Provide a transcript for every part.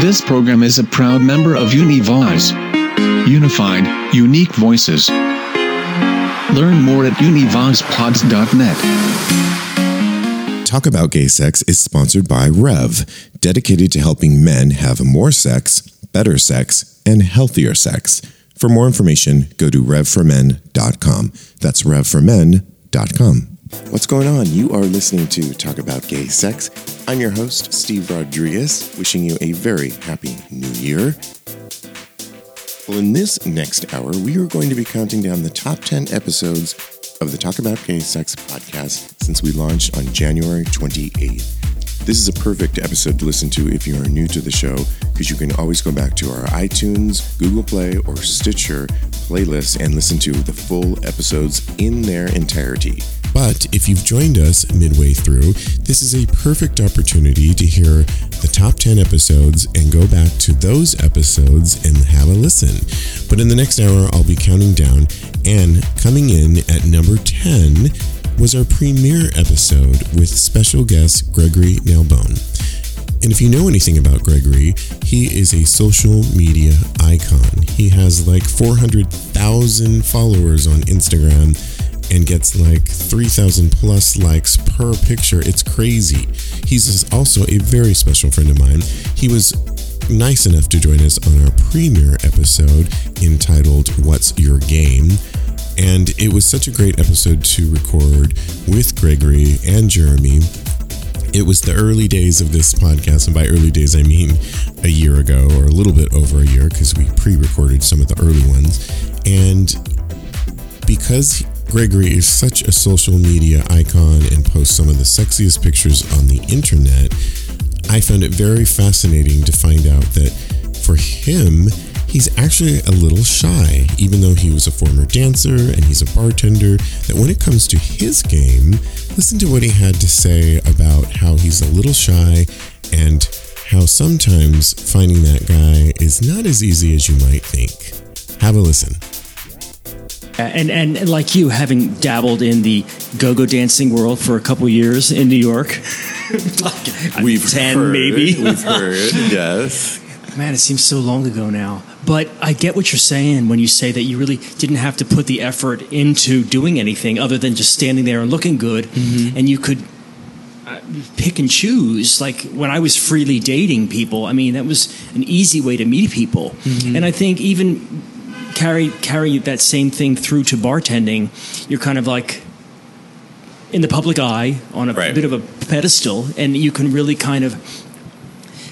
This program is a proud member of Univoice. Unified, unique voices. Learn more at univoicepods.net. Talk About Gay Sex is sponsored by Rev, dedicated to helping men have more sex, better sex, and healthier sex. For more information, go to revformen.com. That's revformen.com. What's going on? You are listening to Talk About Gay Sex. I'm your host, Steve Rodriguez, wishing you a very happy new year. Well, in this next hour, we are going to be counting down the top 10 episodes of the Talk About Gay Sex podcast since we launched on January 28th. This is a perfect episode to listen to if you are new to the show because you can always go back to our iTunes, Google Play, or Stitcher playlists and listen to the full episodes in their entirety. But if you've joined us midway through, this is a perfect opportunity to hear the top 10 episodes and go back to those episodes and have a listen. But in the next hour, I'll be counting down, and coming in at number 10 was our premiere episode with special guest Gregory Nalbone. And if you know anything about Gregory, he is a social media icon. He has like 400,000 followers on Instagram and gets like 3,000 plus likes per picture. It's crazy. He's also a very special friend of mine. He was nice enough to join us on our premiere episode entitled What's Your Game? And it was such a great episode to record with Gregory and Jeremy. It was the early days of this podcast, and by early days, I mean a year ago or a little bit over a year because we pre recorded some of the early ones. And because Gregory is such a social media icon and posts some of the sexiest pictures on the internet, I found it very fascinating to find out that for him, he's actually a little shy, even though he was a former dancer and he's a bartender. That when it comes to his game, listen to what he had to say about how he's a little shy and how sometimes finding that guy is not as easy as you might think. Have a listen. And, and and like you, having dabbled in the go-go dancing world for a couple years in New York, like We've ten heard, maybe. We've heard, yes. Man, it seems so long ago now. But I get what you're saying when you say that you really didn't have to put the effort into doing anything other than just standing there and looking good, and you could uh, pick and choose. Like when I was freely dating people, I mean that was an easy way to meet people, and I think even carry carry that same thing through to bartending. You're kind of like in the public eye on a Right. bit of a pedestal, and you can really kind of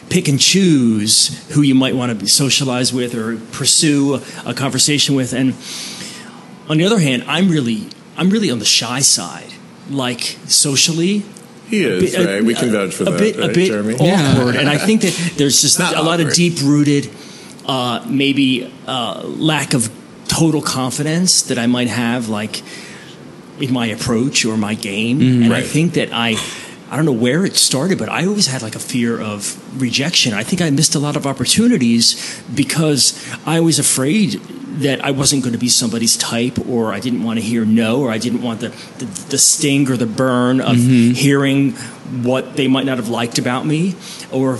pick and choose who you might want to socialize with or pursue a conversation with. And on the other hand, I'm really I'm really on the shy side, like socially. He is, bit- right? We can vouch for a that, bit, right, a bit Jeremy? awkward, and I think that there's just a lot of awkward. Uh, maybe uh, lack of total confidence that I might have, like in my approach or my game. and I Mm-hmm. Right. think that I, I don't know where it started, but I always had like a fear of rejection. I think I missed a lot of opportunities because I was afraid that I wasn't going to be somebody's type, or I didn't want to hear no, or I didn't want the the, the sting or the burn of Mm-hmm. hearing what they might not have liked about me, or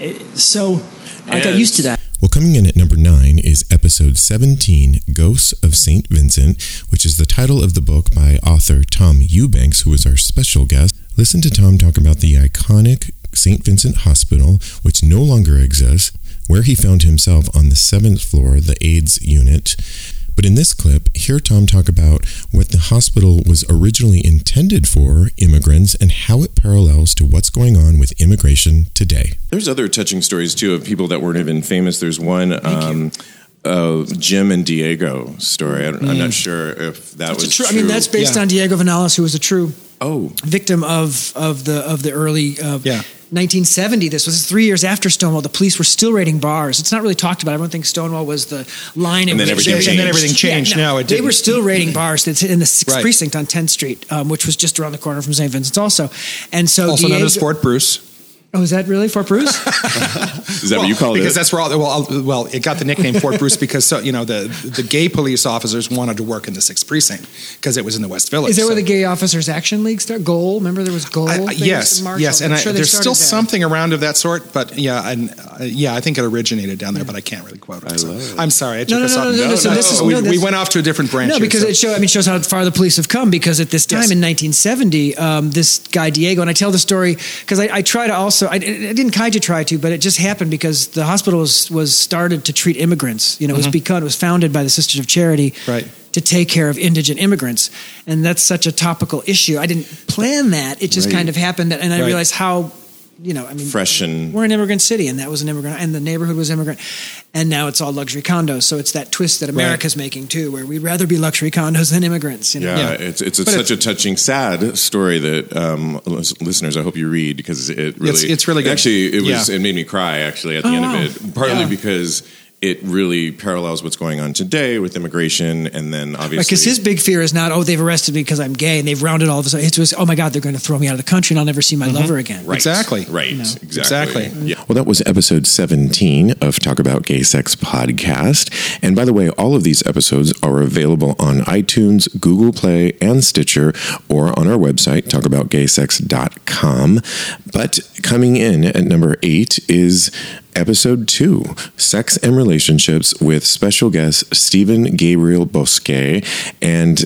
eh, so I got used to that. Well, coming in at number nine is episode 17, Ghosts of St. Vincent, which is the title of the book by author Tom Eubanks, who was our special guest. Listen to Tom talk about the iconic St. Vincent Hospital, which no longer exists, where he found himself on the seventh floor, the AIDS unit. But in this clip, hear Tom talk about what the hospital was originally intended for immigrants and how it parallels to what's going on with immigration today. There's other touching stories too of people that weren't even famous. There's one. Um, uh, Jim and Diego story. I don't, I'm not sure if that It's a was true, true. I mean, that's based Yeah. on Diego Viñales, who was a true oh, victim of of the of the early uh, Yeah. 1970. This was three years after Stonewall. The police were still raiding bars. It's not really talked about. Everyone thinks Stonewall was the line. And then at which everything they- changed. And then everything changed. No, it they didn't. were still raiding bars that's in the sixth Right. precinct on 10th Street, um, which was just around the corner from St. Vincent's, also. And so also known as Fort Bruce. Oh, is that really Fort Bruce? Is that what you call it? because that's where all well, well, it got the nickname Fort Bruce because so, you know the the gay police officers wanted to work in the sixth precinct because it was in the West Village. Is that where the Gay Officers Action League started? Goal? Remember there was Goal? I- I- yes, yes, and I'm sure they there's still started there. something around of that sort, but yeah, and uh, yeah, I think it originated down there, but I can't really quote it. so. I'm sorry, I took No, no, us no, off. no, no, no, so this is- we, no, we went off to a different branch. No, here, because so- it show. I mean, shows how far the police have come. Because at this time Yes. in 1970, um, this guy Diego, and I tell the story because I, I try to also. I, I didn't kind of try to, but it just happened because the hospital was was started to treat immigrants. You know, it was because it was founded by the Sisters of Charity. Mm-hmm. Right. To take care of indigent immigrants, and that's such a topical issue. I didn't plan that; it just Right. kind of happened, and I Right. realized how, you know, I mean, Fresh and we're an immigrant city, and that was an immigrant, and the neighborhood was immigrant, and now it's all luxury condos. So it's that twist that America's making too, where we'd rather be luxury condos than immigrants. You know? Yeah, Yeah. it's it's a, But such a touching, sad story that um, listeners, I hope you read because it really, It's- it's really good. Actually, it was Yeah. it made me cry actually at the Oh, end wow. of it, partly Yeah. because it really parallels what's going on today with immigration, and then obviously Because his big fear is not, oh, they've arrested me because I'm gay and they've rounded all of us. It was, oh my God, they're going to throw me out of the country and I'll never see my mm-hmm. lover again. Right. Exactly. Right. know. Exactly. Exactly. Yeah. Well, that was episode 17 of Talk About Gay Sex podcast. And by the way, all of these episodes are available on iTunes, Google Play, and Stitcher, or on our website, talkaboutgaysex.com. But coming in at number eight is episode two Sex and Relationships with special guest Stephen Gabriel Bosque. And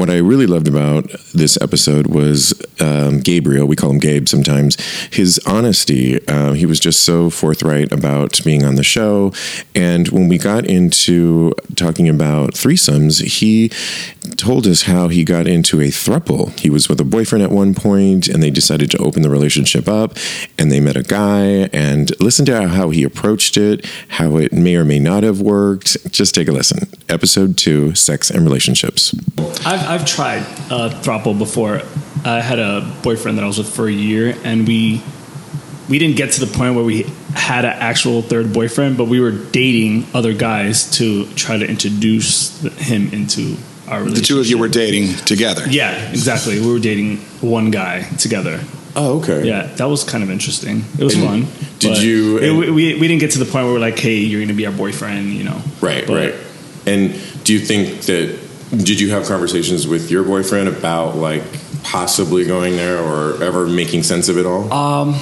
what I really loved about this episode was um, Gabriel. We call him Gabe sometimes. His honesty. Uh, he was just so forthright about being on the show. And when we got into talking about threesomes, he told us how he got into a thruple. He was with a boyfriend at one point, and they decided to open the relationship up. And they met a guy. And listen to how he approached it, how it may or may not have worked. Just take a listen. Episode two: Sex and Relationships. I've, I've tried uh, before. I had a boyfriend that I was with for a year, and we we didn't get to the point where we had an actual third boyfriend, but we were dating other guys to try to introduce him into our relationship. The two of you were dating together. Yeah, exactly. We were dating one guy together. Oh, okay. Yeah, that was kind of interesting. It was And fun. did you- it- we, we we didn't get to the point where we're like, hey, you're going to be our boyfriend, you know? Right, But- right. And do you think that did you have conversations with your boyfriend about like possibly going there or ever making sense of it all? Um,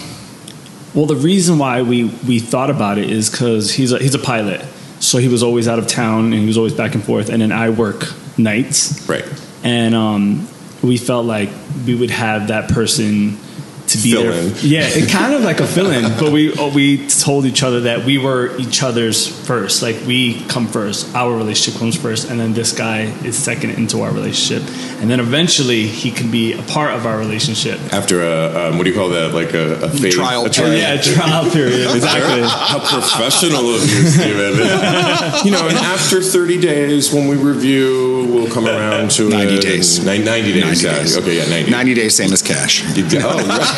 well, the reason why we we thought about it is because he's a, he's a pilot, so he was always out of town and he was always back and forth. And then I work nights, right. and um, we felt like we would have that person to be Fill there. in. Yeah, it kind of like a fill-in, but we uh, we told each other that we were each other's first. Like we come first, our relationship comes first, and then this guy is second into our relationship, and then eventually he can be a part of our relationship. After a um, what do you call that? Like a, a phase, Trial a period. Yeah, trial period. Exactly. How professional of you, Steven. you know, and after 30 days, when we review, we'll come around to 90 it. days. Nine- 90 days. 90 days. Okay, yeah, 90. 90 days, same as cash. Oh, right.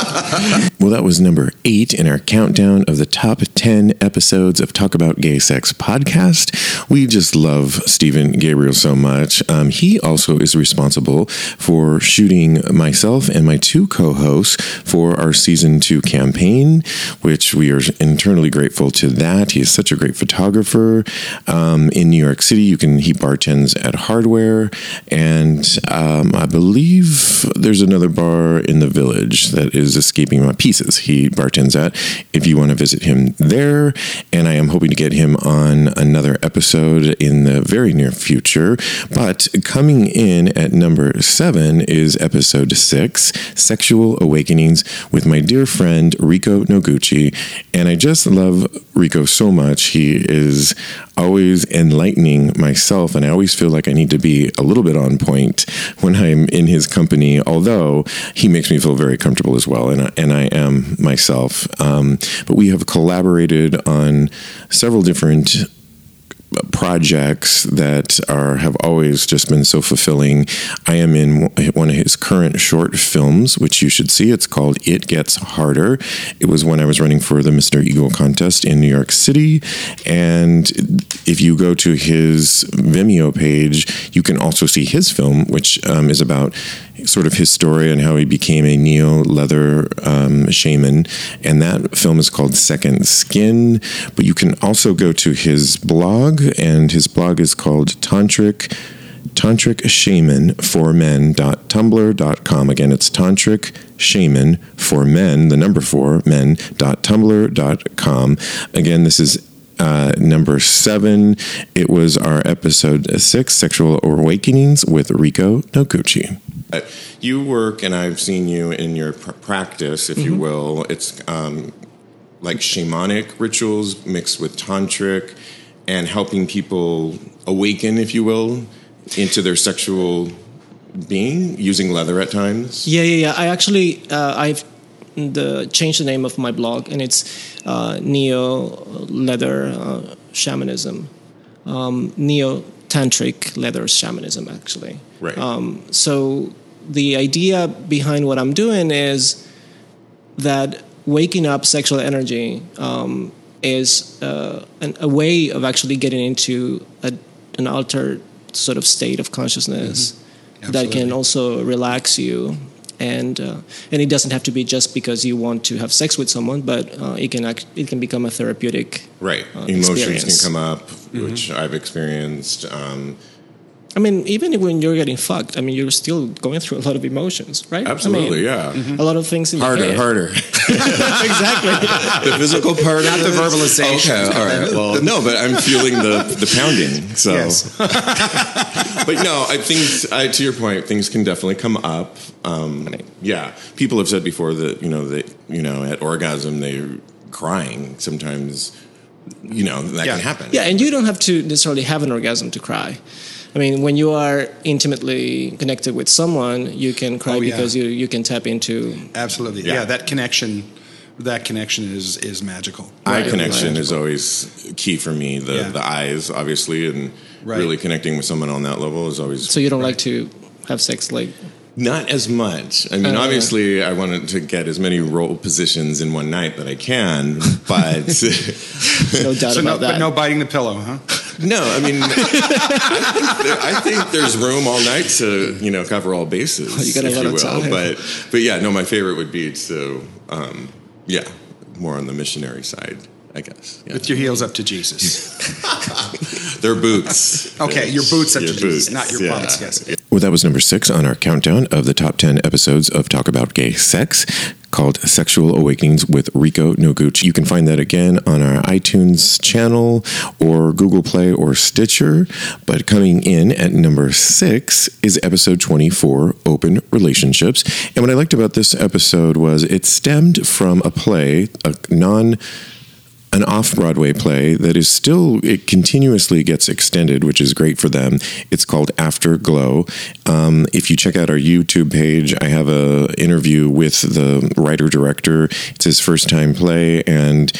well, that was number eight in our countdown of the top 10 episodes of Talk About Gay Sex podcast. We just love Stephen Gabriel so much. Um, he also is responsible for shooting myself and my two co hosts for our season two campaign, which we are internally grateful to that. He is such a great photographer. Um, in New York City, you can, he bartends at Hardware, and um, I believe there's another bar in the village that is escaping my pieces. He bartends at. If you want to visit him there, and I am hoping to get him on another episode in the very near future. But coming in at number seven is episode six Sexual Awakenings with my dear friend Rico Noguchi. And I just love Rico so much. He is always enlightening myself, and I always feel like I need to be a little bit on point when I'm in his company, although he makes me feel very comfortable as well, and I, and I am myself. Um, but we have collaborated on several different projects that are have always just been so fulfilling. I am in one of his current short films, which you should see. It's called It Gets Harder. It was when I was running for the Mr. Eagle contest in New York City, and if you go to his Vimeo page, you can also see his film, which um, is about sort of his story and how he became a neo leather um, shaman. And that film is called Second Skin. But you can also go to his blog, and his blog is called Tantric. Tantric Shaman for Men.tumblr.com. Again, it's Tantric Shaman for Men, the number four, men.tumblr.com. Again, this is uh, number seven. It was our episode six, Sexual Awakenings with Rico Noguchi. Uh, you work, and I've seen you in your pr- practice, if you will. It's um, like shamanic rituals mixed with tantric and helping people awaken, if you will, into their sexual being using leather at times. Yeah, yeah, yeah. I actually uh, I've the changed the name of my blog, and it's uh, Neo Leather uh, Shamanism, um, Neo Tantric Leather Shamanism, actually. Right. Um, so the idea behind what I'm doing is that waking up sexual energy um, is uh, an, a way of actually getting into a, an altered sort of state of consciousness that can also relax you. And uh, and it doesn't have to be just because you want to have sex with someone, but uh, it can act, it can become a therapeutic. Right. uh, Emotions experience. can come up, which I've experienced. Um, I mean, even when you're getting fucked, I mean, you're still going through a lot of emotions, right? I absolutely, mean, yeah. A lot of things in the Harder, head. harder. exactly. the physical part, Not the verbalization. Okay, all right. Well, no, but I'm feeling the the pounding. So, Yes. but no, I think I, to your point, things can definitely come up. Um, yeah, people have said before that you know that you know at orgasm they're crying sometimes. You know that Yeah. can happen. Yeah, and you don't have to necessarily have an orgasm to cry. I mean, when you are intimately connected with someone, you can cry Oh, yeah. because you, you can tap into. Absolutely. Yeah. Yeah. that connection that connection is is magical. eye Right, connection right. is always key for me. The Yeah. the eyes, obviously, and Right. really connecting with someone on that level is always So you don't like to have sex like. Not as much. I mean, Uh, obviously, I wanted to get as many role positions in one night that I can, but No doubt So no, that. but no biting the pillow, huh? No, I mean, I think, there, I think there's room all night to you know cover all bases, Oh, you got a if lot you of will. time. But but yeah, no, my favorite would be to um, yeah, more on the missionary side, I guess. Yeah. With your heels up to Jesus. Their boots. Okay, your boots up Your to Jesus, boots, not your yeah. bumps. Yes. Well, that was number six on our countdown of the top 10 episodes of Talk About Gay Sex called Sexual Awakenings with Rico Noguchi. You can find that again on our iTunes channel or Google Play or Stitcher. But coming in at number six is episode 24, Open Relationships. And what I liked about this episode was it stemmed from a play, a non an off Broadway play that is still, it continuously gets extended, which is great for them. It's called Afterglow. Um, if you check out our YouTube page, I have a interview with the writer director. It's his first time play, and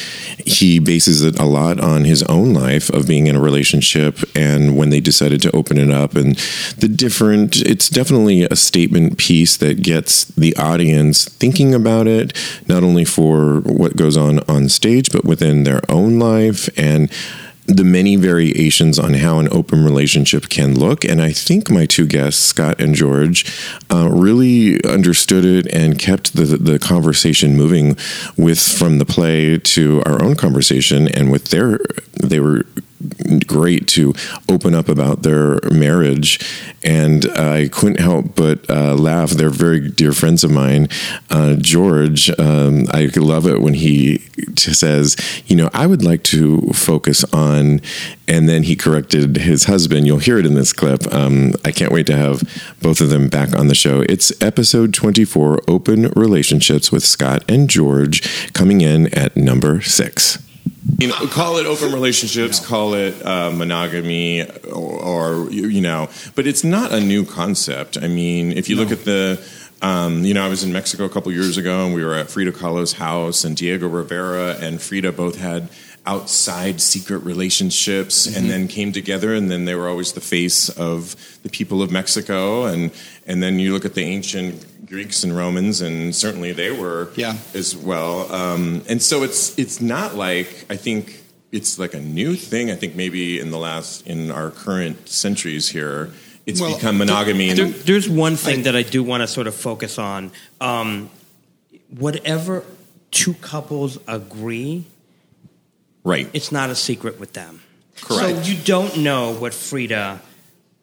he bases it a lot on his own life of being in a relationship and when they decided to open it up and the different, it's definitely a statement piece that gets the audience thinking about it, not only for what goes on on stage, but within their own life and the many variations on how an open relationship can look. And I think my two guests, Scott and George, uh, really understood it and kept the, the conversation moving with from the play to our own conversation. And with their, they were great to open up about their marriage. And I couldn't help but uh, laugh. They're very dear friends of mine. Uh, George, um, I love it when he says, you know, I would like to focus on, and then he corrected his husband. You'll hear it in this clip. Um, I can't wait to have both of them back on the show. It's episode 24 Open Relationships with Scott and George coming in at number six. You know, call it open relationships, call it uh, monogamy, or, or you you know, but it's not a new concept. I mean, if you look at the, um, you know, I was in Mexico a couple years ago, and we were at Frida Kahlo's house, and Diego Rivera and Frida both had outside secret relationships, and then came together, and then they were always the face of the people of Mexico, and and then you look at the ancient Greeks and Romans, and certainly they were Yeah. as well. Um, and so it's it's not like I think it's like a new thing. I think maybe in the last in our current centuries here, it's Well, become monogamy. There, and, there's one thing that I do want to sort of focus on. Um, whatever two couples agree, right. it's not a secret with them. Correct. So you don't know what Frida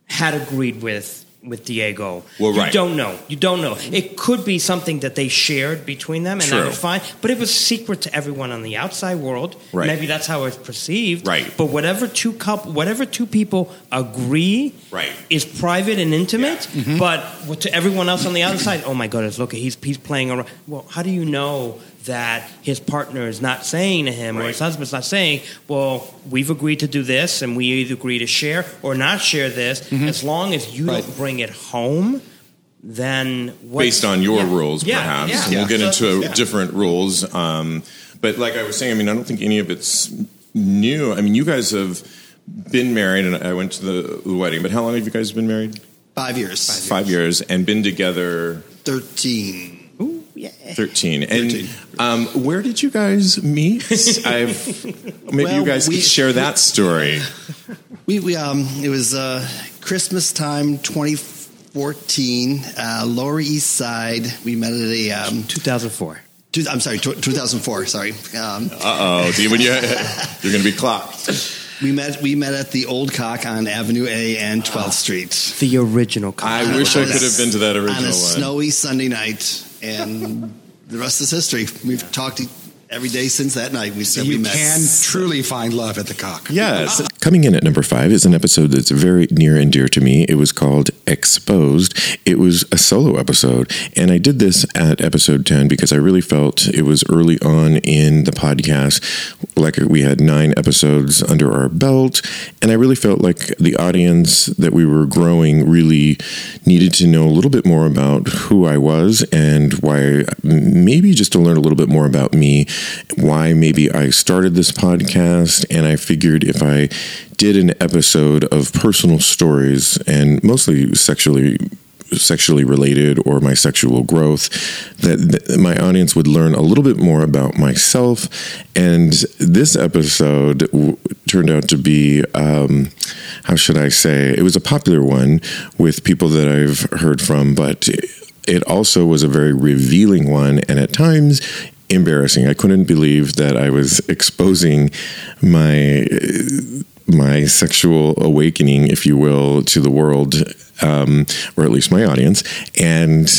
had agreed with with Diego. Well, you right. don't know. You don't know. It could be something that they shared between them, and True. that was fine. But it was secret to everyone on the outside world. Right. Maybe that's how it's perceived. Right. But whatever two couple, whatever two people agree, Right. is private and intimate. Mm-hmm. But to everyone else on the outside, oh my goodness, look, he's he's playing around. Well, how do you know? That his partner is not saying to him, or his husband's not saying, "Well, we've agreed to do this, and we either agree to share or not share this. As long as you Right. don't bring it home, then what, based on your Yeah. rules, Yeah, perhaps. yeah. And we'll get So- into yeah. different rules. Um, but like I was saying, I mean, I don't think any of it's new. I mean, you guys have been married, and I went to the, the wedding. But how long have you guys been married? Five years. Five years, and been together Thirteen. Ooh, yeah. thirteen. And 13. Um, where did you guys meet? I've maybe Well, you guys we- could share that story. We, we um it was uh Christmas time 2014 uh Lower East Side we met at a um 2004. two, I'm sorry tw 2004 sorry um Uh oh, when you you're going to be clocked. we met we met at the Old Cock on Avenue A and 12th Street The original. I wish I could have been to that original on original a one. snowy Sunday night and the rest is history. We've talked every day since that night we said we You met can truly find love at the cock. Yes. Ah. Coming in at number five is an episode that's very near and dear to me. It was called Exposed. It was a solo episode. And I did this at episode 10 because I really felt it was early on in the podcast. Like we had nine episodes under our belt. And I really felt like the audience that we were growing really needed to know a little bit more about who I was and why, maybe just to learn a little bit more about me, why maybe I started this podcast. And I figured if I did an episode of personal stories and mostly sexually sexually related or my sexual growth that, my audience would learn a little bit more about myself and this episode w- turned out to be um, how should i say it was a popular one with people that i've heard from but it also was a very revealing one and at times embarrassing i couldn't believe that i was exposing my my sexual awakening, if you will, to the world, um, or at least my audience. And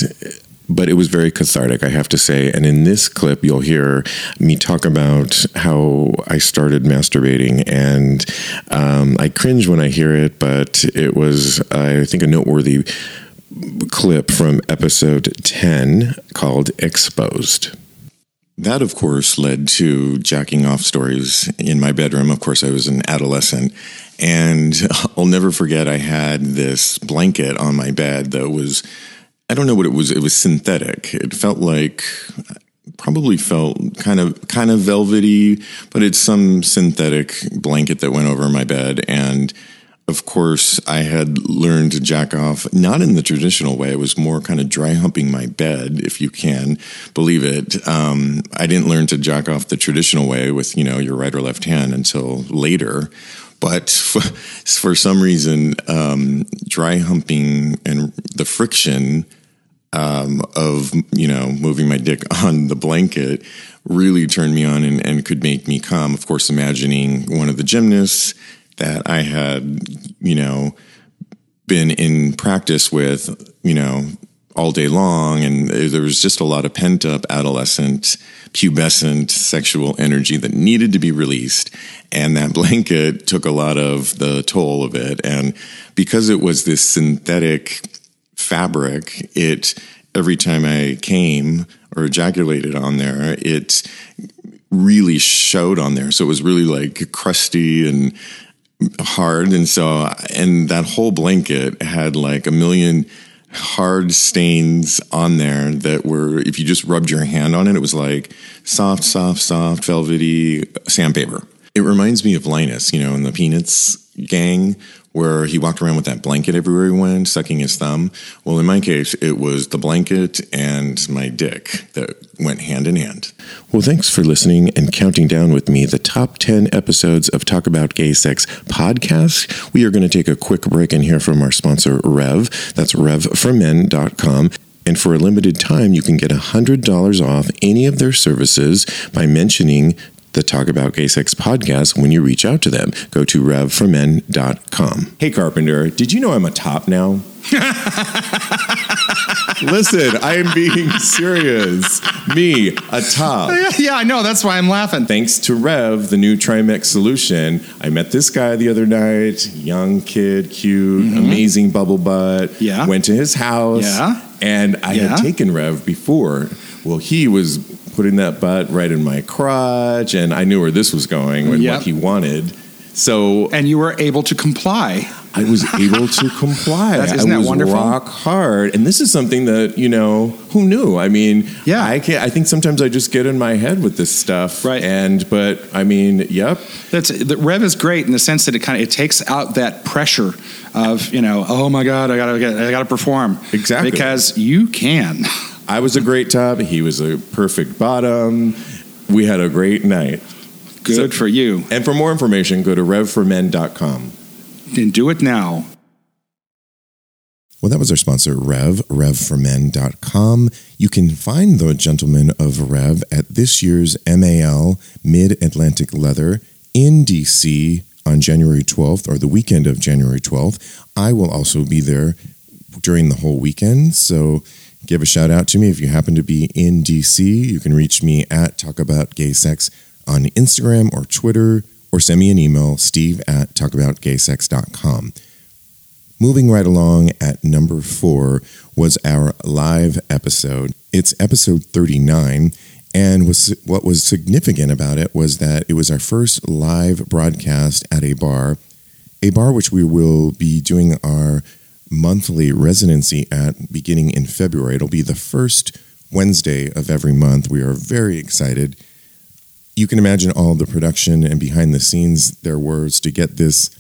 but it was very cathartic, I have to say. And in this clip, you'll hear me talk about how I started masturbating, and um, I cringe when I hear it, but it was, I think, a noteworthy clip from episode 10 called Exposed. That, of course, led to jacking off stories in my bedroom. Of course, I was an adolescent. And I'll never forget, I had this blanket on my bed that was, I don't know what it was. It was synthetic. It felt like, probably felt kind of, kind of velvety, but it's some synthetic blanket that went over my bed. And of course, I had learned to jack off, not in the traditional way. It was more kind of dry humping my bed, if you can believe it. Um, I didn't learn to jack off the traditional way with, you know, your right or left hand until later. But for, for some reason, um, dry humping and the friction um, of you know moving my dick on the blanket really turned me on and, and could make me come. Of course, imagining one of the gymnasts that I had, you know, been in practice with, you know, all day long. And there was just a lot of pent up adolescent, pubescent sexual energy that needed to be released. And that blanket took a lot of the toll of it. And because it was this synthetic fabric, it, every time I came or ejaculated on there, it really showed on there. So it was really like crusty and hard. And so, and that whole blanket had like a million hard stains on there that were, if you just rubbed your hand on it, it was like soft, soft, soft, velvety sandpaper. It reminds me of Linus, you know, in the Peanuts gang where he walked around with that blanket everywhere he went, sucking his thumb. Well, in my case, it was the blanket and my dick that went hand in hand. Well, thanks for listening and counting down with me the top 10 episodes of Talk About Gay Sex podcast. We are going to take a quick break and hear from our sponsor, Rev. That's revformen.com. And for a limited time, you can get $100 off any of their services by mentioning the Talk About Gay Sex podcast when you reach out to them. Go to revformen.com. Hey, Carpenter, did you know I'm a top now? Listen, I am being serious. Me, a top. Yeah, yeah, I know. That's why I'm laughing. Thanks to Rev, the new Trimix solution, I met this guy the other night. Young kid, cute, amazing bubble butt. Mm-hmm. Yeah. Went to his house. Yeah. And I Yeah. had taken Rev before. Well, he was putting that butt right in my crotch, and I knew where this was going and Yep. what he wanted. So And you were able to comply. I was able to comply. That's- isn't I that was wonderful? rock hard, and this is something that you know who knew. I mean, Yeah. I can I think sometimes I just get in my head with this stuff, Right. And but I mean, yep, That's the Rev is great in the sense that it kind of it takes out that pressure of you know oh my god I gotta get, I gotta perform Exactly. because you can. I was a great top. He was a perfect bottom. We had a great night. Good So- for you. And for more information, go to revformen.com. Then do it now. Well, that was our sponsor, Rev, revformen.com. You can find the gentlemen of Rev at this year's MAL Mid Atlantic Leather in DC on January 12th or the weekend of January 12th. I will also be there during the whole weekend. So give a shout out to me if you happen to be in DC. You can reach me at Talk About Gay Sex on Instagram or Twitter or send me an email, steve at talkaboutgaysex.com. Moving right along at number four was our live episode. It's episode 39. And was, what was significant about it was that it was our first live broadcast at a bar, a bar which we will be doing our monthly residency at beginning in February. It'll be the first Wednesday of every month. We are very excited. You can imagine all the production and behind the scenes there was to get this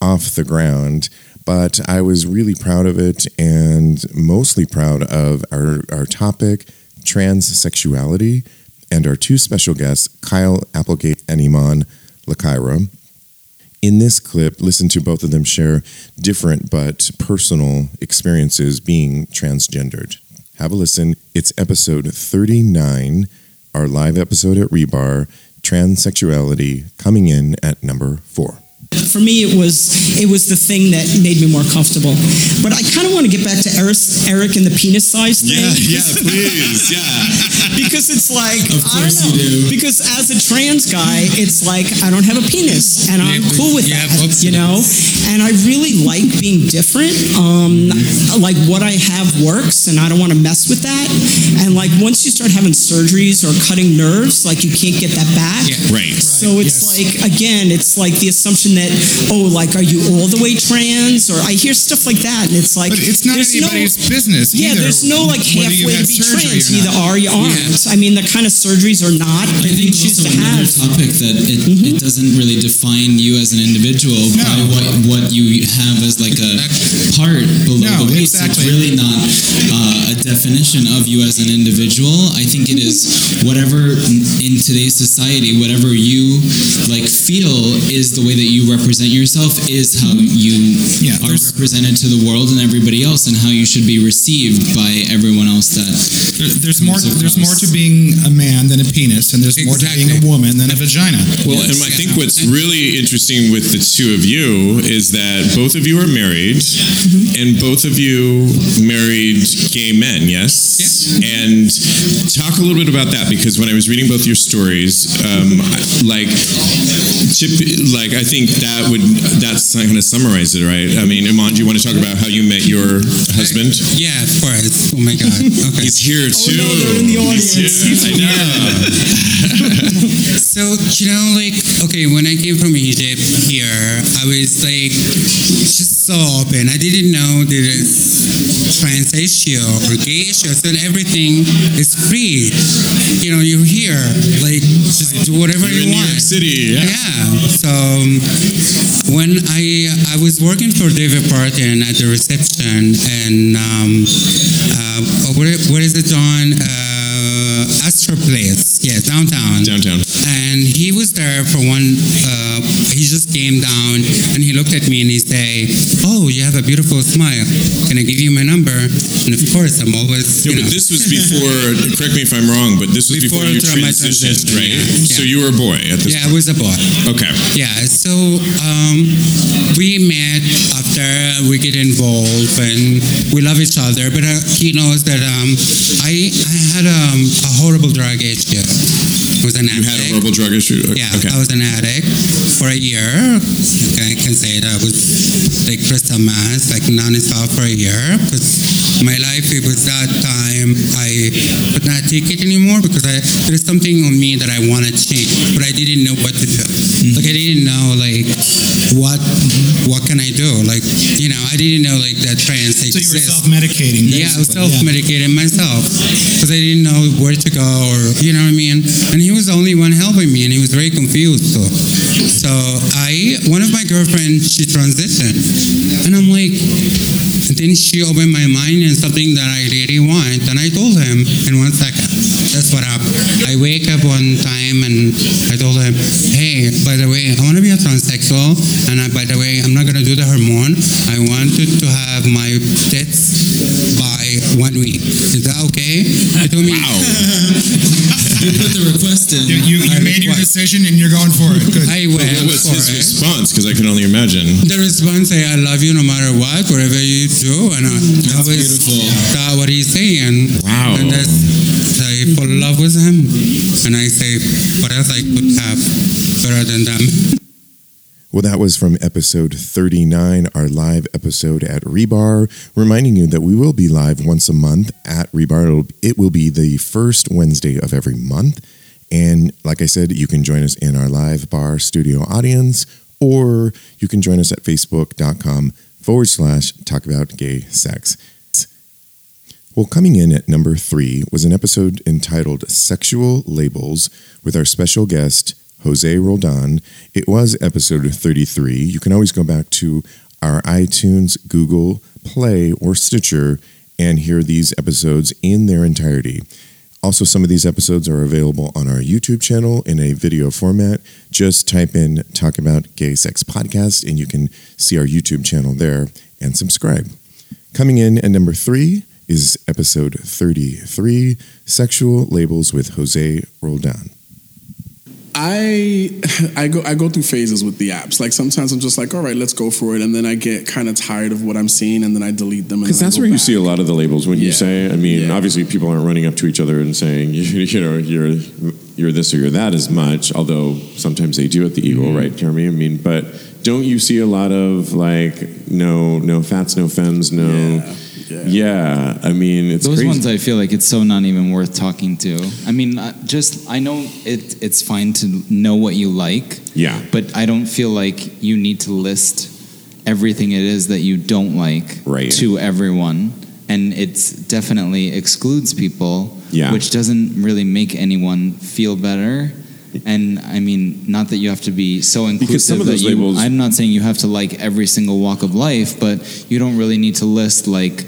off the ground but I was really proud of it and mostly proud of our, our topic, transsexuality, and our two special guests, Kyle Applegate and Iman Lakaira. In this clip, listen to both of them share different but personal experiences being transgendered. Have a listen. It's episode 39, our live episode at Rebar, Transsexuality, coming in at number four. For me, it was it was the thing that made me more comfortable. But I kind of want to get back to Eric, Eric and the penis size thing. Yeah, yeah, please, yeah. because it's like Of I don't course you know. do. Because as a trans guy, it's like I don't have a penis, and I'm Yeah, cool with yeah, that. folks, You know, and I really like being different. Um, like what I have works, and I don't want to mess with that. And like once you start having surgeries or cutting nerves, like you can't get that back. Yeah, right. So it's like again, it's like the assumption that oh, like are you all the way trans? Or I hear stuff like that, and it's like But it's not there's anybody's business Yeah, either, there's no like halfway to have be trans. or Either are you aren't. I mean, the kind of surgeries are not I that you think choose also to another have. topic that it, it doesn't really define you as an individual by what, what you have as like a part below No, the waist. exactly. It's really not uh, a definition of you as an individual. I think it is whatever in today's society, whatever you like feel is the way that you represent yourself is how you Yeah, are there's- represented to the world and everybody else, and how you should be received by everyone else that There, there's more. comes There's more to being a man than a penis, and there's more to being a woman than a vagina. Well, and I think what's really interesting with the two of you is that both of you are married, and both of you married gay men, yes? And talk a little bit about that because when I was reading both your stories, um, I- like, Chip, like I think that would that's kind of summarize it, right? I mean, Iman, do you want to talk about how you met your husband? Yeah, of course. Oh my god. Okay. He's here too. Oh, no, they're in the He's audience. here. I know. So, you know, like, okay, when I came from Egypt here, I was like, just so open. I didn't know that trans issue or gay issue. Said everything is free. You know, you're here, like just do whatever You're you in New want. York City, yeah. So um, when I I was working for David Barton at the reception and um, uh, where, where is it on uh, Astor Place? Yeah, downtown. Downtown. And he was there for one. Uh, he just came down and he looked at me and he say, "Oh, you have a beautiful smile. Can I give you my number?" And of course, I'm always. No, you but know, this was before. correct me if I'm wrong, but this was before, Before you transitioned, transition, right? yeah. So you were a boy at this. Yeah, I was a boy. Okay. Yeah, so um, we met after we get involved and we love each other. But uh, he knows that um, I I had um, a horrible drug issue. I was an You addict. had a horrible drug issue. Yeah, Okay. I was an addict for a year. I can say that I was like crystal mass, like non-stop for a year. Because my life, it was that time I could not take it anymore because I there's something on me that I want to change, but I didn't know what to do. Like I didn't know like what what can I do? Like you know, I didn't know like that trans So you were self-medicating. Yeah, I was self-medicating myself because I didn't know where to go or you know what I mean. And he was the only one helping me, and he was very confused. So, so I one of my girlfriends she transitioned, and I'm like, then she opened my mind and something that I really want, and I told him in one second. That's what happened. I wake up one time and I told him, hey, by the way, I want to be a transsexual, and I, by the way, I'm not gonna do the hormone. I wanted to have my tits by one week. Is that okay? He told me. Wow. You put the request in. You, you, you made your decision and you're going for it. Good. I went What was for his it. response? Because I can only imagine. The response say, "I love you no matter what, whatever you do," and uh, I, that was beautiful. that what he's saying. Wow. And that's I fall in love with him, and I say, "What else I could have better than them?" Well, that was from episode 39, our live episode at Rebar, reminding you that we will be live once a month at Rebar. It will be the first Wednesday of every month. And like I said, you can join us in our live bar studio audience, or you can join us at facebook.com forward slash talk about gay sex. Well, coming in at number three was an episode entitled Sexual Labels with our special guest, Jose Roldan. It was episode 33. You can always go back to our iTunes, Google Play, or Stitcher and hear these episodes in their entirety. Also, some of these episodes are available on our YouTube channel in a video format. Just type in Talk About Gay Sex Podcast and you can see our YouTube channel there and subscribe. Coming in at number three is episode 33 Sexual Labels with Jose Roldan. I I go I go through phases with the apps. Like sometimes I'm just like, all right, let's go for it, and then I get kind of tired of what I'm seeing, and then I delete them. and Because that's where you see a lot of the labels when you say. I mean, obviously, people aren't running up to each other and saying, you, you know, you're you're this or you're that as much. Although sometimes they do at the Eagle, Mm-hmm. right, Jeremy? I mean, but don't you see a lot of like no no fats, no fems, no. Yeah, I mean, it's Those crazy. ones I feel like it's so not even worth talking to. I mean, uh, just I know it. It's fine to know what you like. Yeah. But I don't feel like you need to list everything it is that you don't like Right. to everyone, and it's definitely excludes people. Yeah. Which doesn't really make anyone feel better. And I mean, not that you have to be so inclusive. Because some of that those you- labels- I'm not saying you have to like every single walk of life, but you don't really need to list like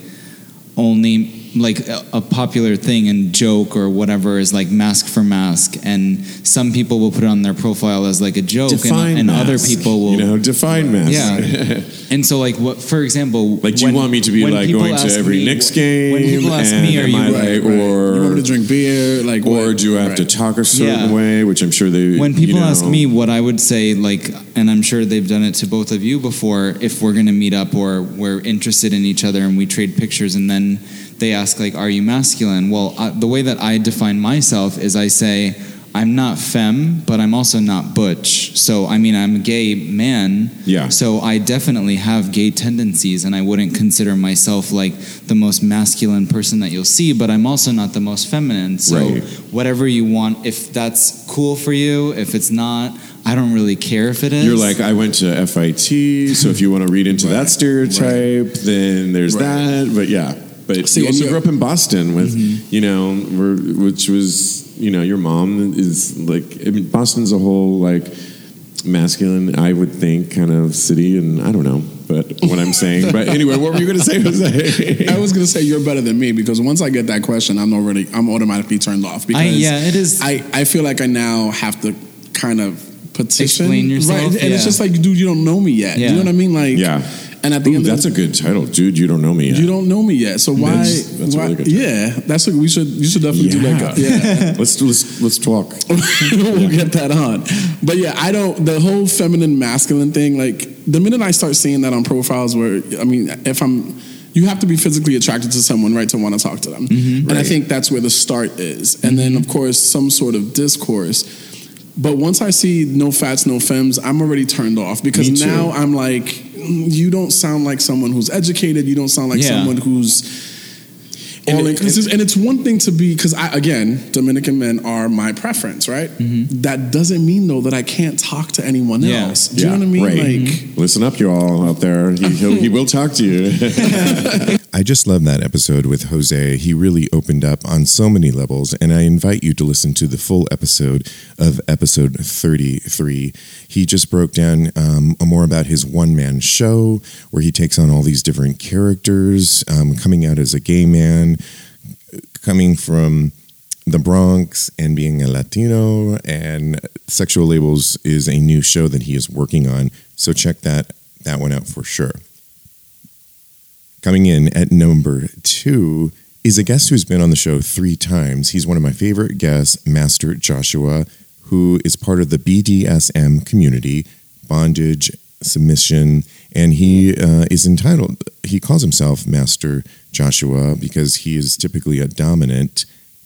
only like a, a popular thing and joke or whatever is like masc for masc and some people will put it on their profile as like a joke Define and, and other people will you know, define masc. yeah and so like what for example Like, do you when- want me to be like going to every me- Knicks game? when people ask and me are you I like, or you want me to drink beer, like, or what? do I have to talk a certain Yeah. way? Which I'm sure they. when you people ask me what I would say, like, and I'm sure they've done it to both of you before, if we're going to meet up or we're interested in each other and we trade pictures, and then they ask, like, are you masculine? Well, uh, the way that I define myself is I say, I'm not femme, but I'm also not butch. So I mean, I'm a gay man. Yeah. So I definitely have gay tendencies, and I wouldn't consider myself like the most masculine person that you'll see, but I'm also not the most feminine. So Right. whatever you want, if that's cool for you, if it's not, I don't really care if it is. You're like, I went to FIT, so if you want to read into that stereotype, then there's that. But yeah, but See, you also grew up in Boston with, mm-hmm. you know, which was, you know, your mom is like, I mean, Boston's a whole like masculine, I would think, kind of city, and I don't know, but what I'm saying. But anyway, what were you going to say, Jose? I was gonna say you're better than me because once I get that question, I'm already I'm automatically turned off because I- yeah, it is- I I feel like I now have to kind of petition Explain yourself, right, and yeah. it's just like, dude, you don't know me yet. Yeah. You know what I mean? Like, yeah. And at the Ooh, end, that's a good title, dude. You don't know me yet. You don't know me yet, so why? That's- that's why really good yeah, that's what we should. You should definitely do that. Yeah, let's let's let's talk. we'll get that on. But yeah, I don't. The whole feminine masculine thing, like the minute I start seeing that on profiles, where I mean, if I'm, you have to be physically attracted to someone, right, to want to talk to them, mm-hmm. and I think that's where the start is, and then mm-hmm. of course some sort of discourse. But once I see no fats, no femmes, I'm already turned off because now I'm like, you don't sound like someone who's educated. You don't sound like Yeah. someone who's And all it- inclusive. And it's one thing to be because I again, Dominican men are my preference, right? Mm-hmm. That doesn't mean though that I can't talk to anyone Yeah. else. Do you know what I mean? Right. Like Listen up, you all out there. He, he will talk to you. I just love that episode with Jose. He really opened up on so many levels, and I invite you to listen to the full episode of episode 33. He just broke down um, more about his one man show where he takes on all these different characters, um, coming out as a gay man, coming from the Bronx and being a Latino and Sexual Labels is a new show that he is working on. So check that that one out for sure. Coming in at number two is a guest who's been on the show three times. He's one of my favorite guests, Master Joshua, who is part of the BDSM community, bondage, submission, and he uh, is entitled, he calls himself Master Joshua because he is typically a dominant,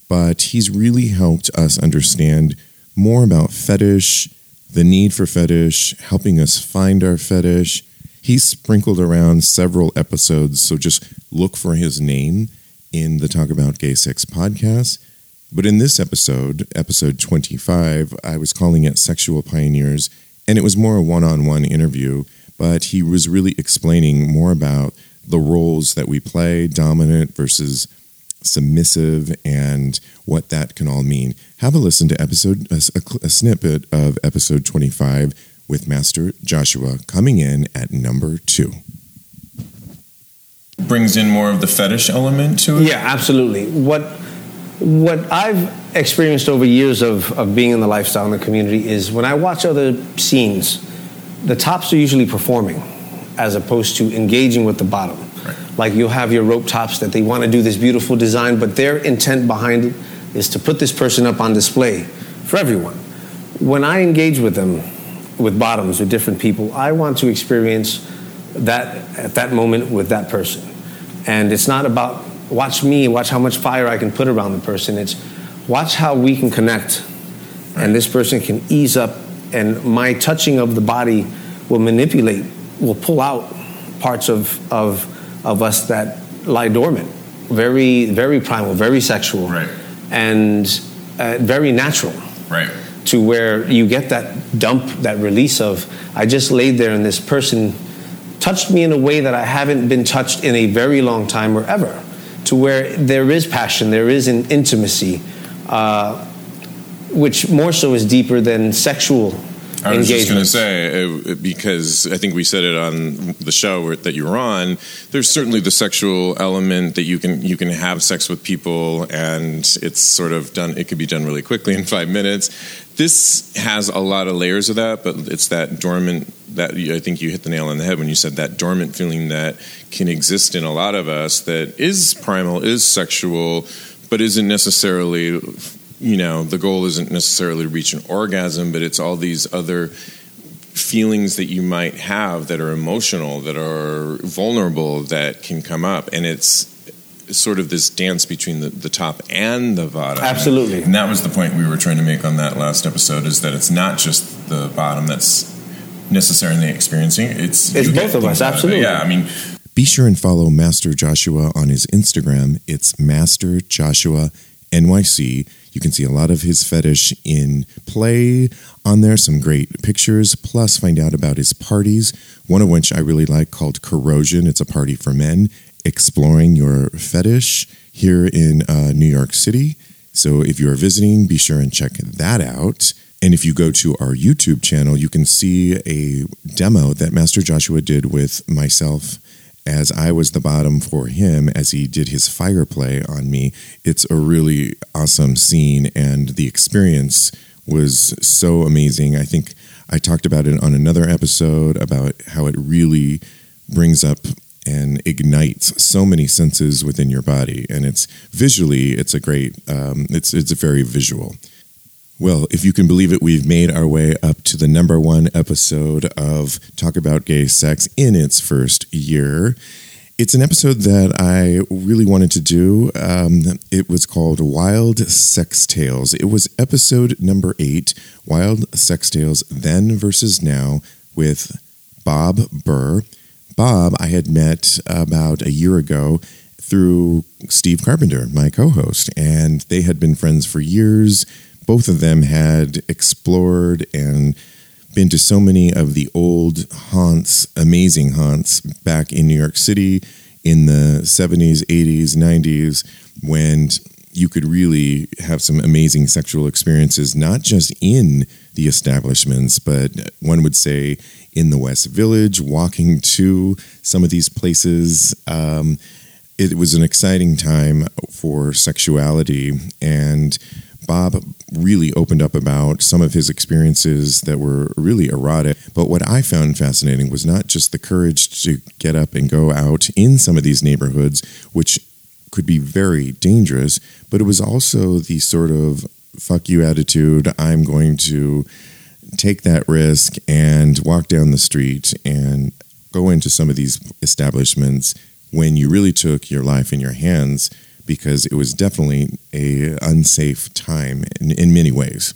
but he's really helped us understand more about fetish, the need for fetish, helping us find our fetish. He's sprinkled around several episodes, so just look for his name in the Talk About Gay Sex podcast. But in this episode, episode 25, I was calling it Sexual Pioneers, and it was more a one on one interview, but he was really explaining more about the roles that we play dominant versus submissive and what that can all mean. Have a listen to episode a, a- a snippet of episode 25 with Master Joshua coming in at number 2. Brings in more of the fetish element to it. Yeah, absolutely. What what I've experienced over years of, of being in the lifestyle in the community is when I watch other scenes, the tops are usually performing as opposed to engaging with the bottom. Like you'll have your rope tops that they want to do this beautiful design, but their intent behind it is to put this person up on display for everyone. When I engage with them, with bottoms, with different people, I want to experience that at that moment with that person. And it's not about watch me, watch how much fire I can put around the person. It's watch how we can connect and this person can ease up and my touching of the body will manipulate, will pull out parts of of of us that lie dormant. Very, very primal, very sexual. Right. And uh, very natural Right. To where you get that dump, that release of, I just laid there and this person touched me in a way that I haven't been touched in a very long time or ever, to where there is passion, there is an intimacy, uh, which more so is deeper than sexual I was just going to say because I think we said it on the show that you were on. There's certainly the sexual element that you can you can have sex with people, and it's sort of done. It could be done really quickly in five minutes. This has a lot of layers of that, but it's that dormant. That I think you hit the nail on the head when you said that dormant feeling that can exist in a lot of us that is primal, is sexual, but isn't necessarily you know the goal isn't necessarily to reach an orgasm but it's all these other feelings that you might have that are emotional that are vulnerable that can come up and it's sort of this dance between the, the top and the bottom. Absolutely. And that was the point we were trying to make on that last episode is that it's not just the bottom that's necessarily experiencing. It's It's you both of us, out it. absolutely. Yeah, I mean, be sure and follow Master Joshua on his Instagram. It's Master Joshua NYC. You can see a lot of his fetish in play on there, some great pictures, plus find out about his parties, one of which I really like called Corrosion. It's a party for men exploring your fetish here in uh, New York City. So if you are visiting, be sure and check that out. And if you go to our YouTube channel, you can see a demo that Master Joshua did with myself as I was the bottom for him as he did his fire play on me. It's a really awesome scene, and the experience was so amazing. I think I talked about it on another episode about how it really brings up and ignites so many senses within your body, and it's visually, it's a great, um, it's it's very visual. Well, if you can believe it, we've made our way up to the number one episode of Talk About Gay Sex in its first year. It's an episode that I really wanted to do. Um, it was called Wild Sex Tales. It was episode number eight, Wild Sex Tales Then versus Now, with Bob Burr. Bob, I had met about a year ago through Steve Carpenter, my co host, and they had been friends for years. Both of them had explored and been to so many of the old haunts, amazing haunts back in New York City in the 70s, 80s, 90s, when you could really have some amazing sexual experiences, not just in the establishments, but one would say in the West Village, walking to some of these places. Um, it was an exciting time for sexuality and Bob really opened up about some of his experiences that were really erotic. But what I found fascinating was not just the courage to get up and go out in some of these neighborhoods, which could be very dangerous, but it was also the sort of fuck you attitude. I'm going to take that risk and walk down the street and go into some of these establishments when you really took your life in your hands because it was definitely a unsafe time in, in many ways.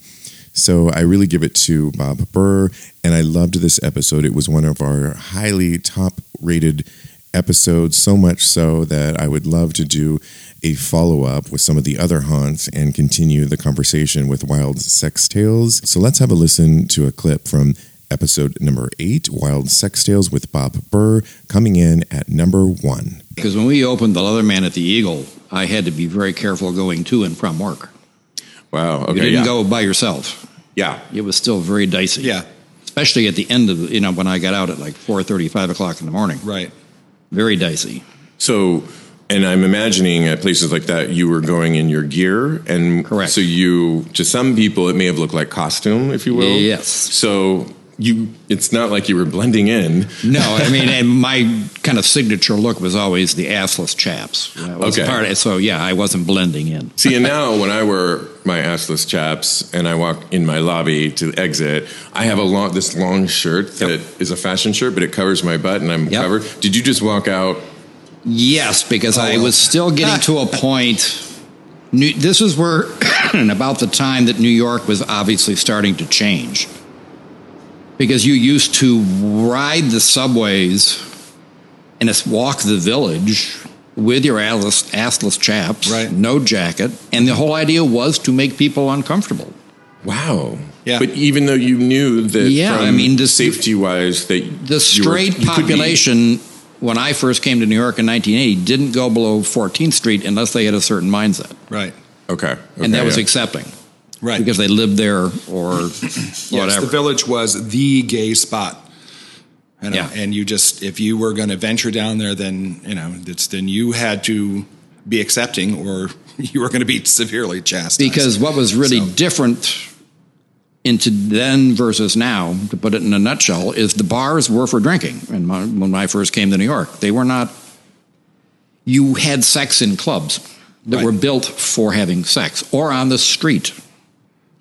So I really give it to Bob Burr, and I loved this episode. It was one of our highly top rated episodes, so much so that I would love to do a follow up with some of the other haunts and continue the conversation with Wild Sex Tales. So let's have a listen to a clip from episode number eight Wild Sex Tales with Bob Burr, coming in at number one. Because when we opened the Leatherman at the Eagle, I had to be very careful going to and from work. Wow. Okay. you didn't yeah. go by yourself. Yeah. It was still very dicey. Yeah. Especially at the end of, you know, when I got out at like 4.30, 5 o'clock in the morning. Right. Very dicey. So, and I'm imagining at places like that, you were going in your gear, and Correct. So you, to some people, it may have looked like costume, if you will. Yes. So you, it's not like you were blending in. No, I mean, and my kind of signature look was always the assless chaps. That was Okay. Part of, so yeah, I wasn't blending in. See, and now when I wear my assless chaps and I walk in my lobby to exit, I have a long this long shirt that is a fashion shirt, but it covers my butt and I'm covered. Did you just walk out? Yes, because Oh, I was still getting to a point. New, this is where, about the time that New York was obviously starting to change. Because you used to ride the subways and walk the village with your assless, assless chaps, right. no jacket, and the whole idea was to make people uncomfortable. Wow. Yeah. But even though you knew that, Yeah, I mean, the- safety wise, that The straight population, when I first came to New York in 1980, didn't go below 14th Street unless they had a certain mindset. Right. Okay. and that Okay, was accepting. Right. Because they lived there or Yes, whatever. the village was the gay spot. You know, Yeah. And you just, if you were going to venture down there, then, you know, it's, then you had to be accepting or you were going to be severely chastised. because what was really different into then versus now, to put it in a nutshell, is the bars were for drinking. And my, when I first came to New York, they were not. You had sex in clubs that were built for having sex or on the street.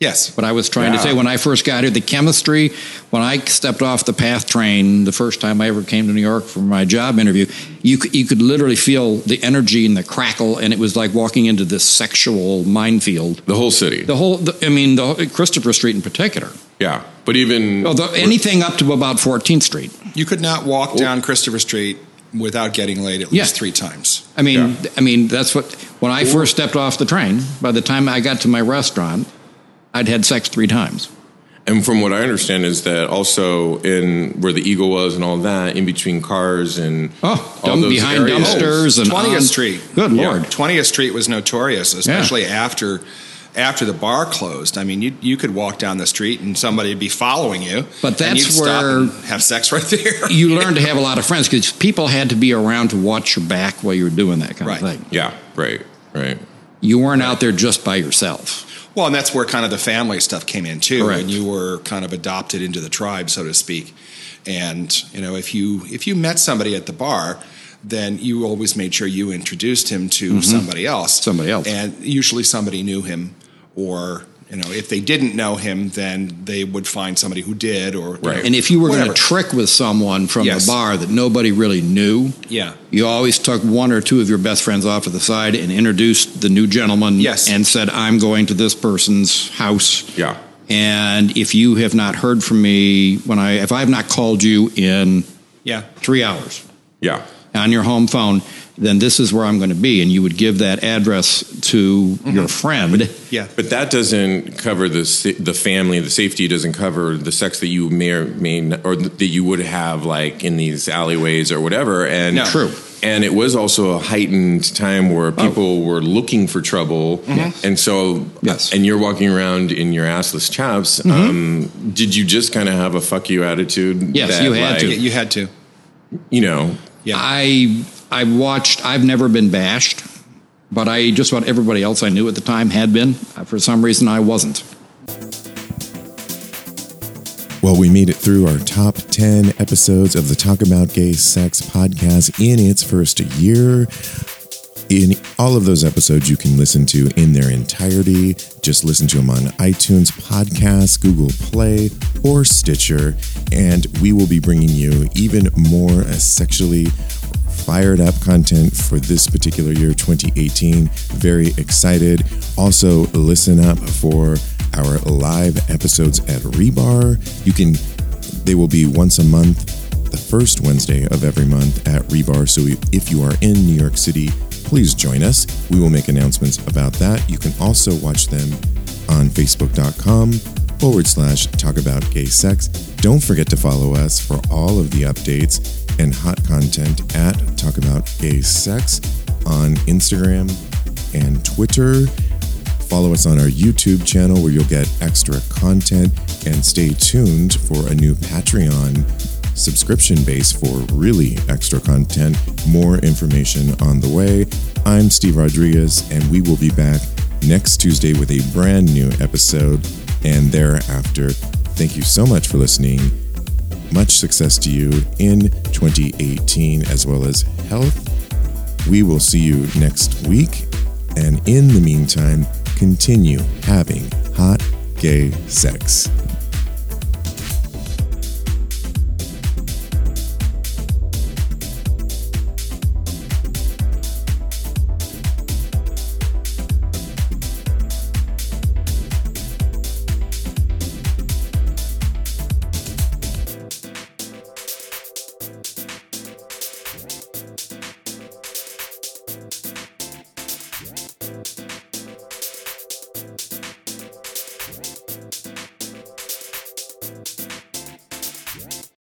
Yes. What I was trying to say when I first got here, the chemistry, when I stepped off the PATH train the first time I ever came to New York for my job interview, you could, you could literally feel the energy and the crackle, and it was like walking into this sexual minefield. The whole city. The whole, the, I mean, the Christopher Street in particular. Yeah, but even Oh, the, anything up to about 14th Street. You could not walk down Christopher Street without getting laid at least Yeah. three times. I mean, I mean that's what when I first stepped off the train. By the time I got to my restaurant, I'd had sex three times. And from what I understand is that also in where the Eagle was and all that, in between cars and oh, all dumb- those behind areas. dumpsters and 20th on- Street. Good lord. 20th Street was notorious, especially after after the bar closed. I mean, you you could walk down the street and somebody would be following you. But and that's you'd stop where- and have sex right there. you learn to have a lot of friends because people had to be around to watch your back while you were doing that kind Right. of thing. Yeah, right, right. You weren't out there just by yourself. Well, and that's where kind of the family stuff came in too, Correct. and you were kind of adopted into the tribe, so to speak. And you know, if you if you met somebody at the bar, then you always made sure you introduced him to Mhm. somebody else. Somebody else. and usually somebody knew him, or you know, if they didn't know him, then they would find somebody who did, or you know, And if you were going to trick with someone from Yes. the bar that nobody really knew, yeah. you always took one or two of your best friends off to the side and introduced the new gentleman Yes. and said, I'm going to this person's house. Yeah. And if you have not heard from me when I if I have not called you in Yeah. three hours Yeah. On your home phone, then this is where I'm going to be. And you would give that address to your friend. Yeah. But that doesn't cover the the family. The safety doesn't cover the sex that you may or may not, or that you would have like in these alleyways or whatever. And No. True. And it was also a heightened time where people were looking for trouble, and so Yes. And you're walking around in your assless chaps. Mhm. Um, did you just kind of have a fuck you attitude? Yes, that, you had to. You had to. You know, I I watched. I've never been bashed, but I just about everybody else I knew at the time had been. For some reason, I wasn't. Well, we made it through our top 10 episodes of the Talk About Gay Sex podcast in its first year. In all of those episodes, you can listen to in their entirety. Just listen to them on iTunes Podcasts, Google Play, or Stitcher. And we will be bringing you even more uh, sexually fired up content for this particular year, 2018. Very excited. Also, listen up for our live episodes at Rebar. You can, they will be once a month, the first Wednesday of every month at Rebar. So if you are in New York City, please join us. We will make announcements about that. You can also watch them on facebook.com forward slash talk about gay sex. Don't forget to follow us for all of the updates and hot content at talk about gay sex on Instagram and Twitter. Follow us on our YouTube channel where you'll get extra content and stay tuned for a new Patreon subscription base for really extra content. More information on the way. I'm Steve Rodriguez, and we will be back next Tuesday with a brand new episode and thereafter. Thank you so much for listening. Much success to you in 2018 as well as health. We will see you next week. And in the meantime, continue having hot gay sex.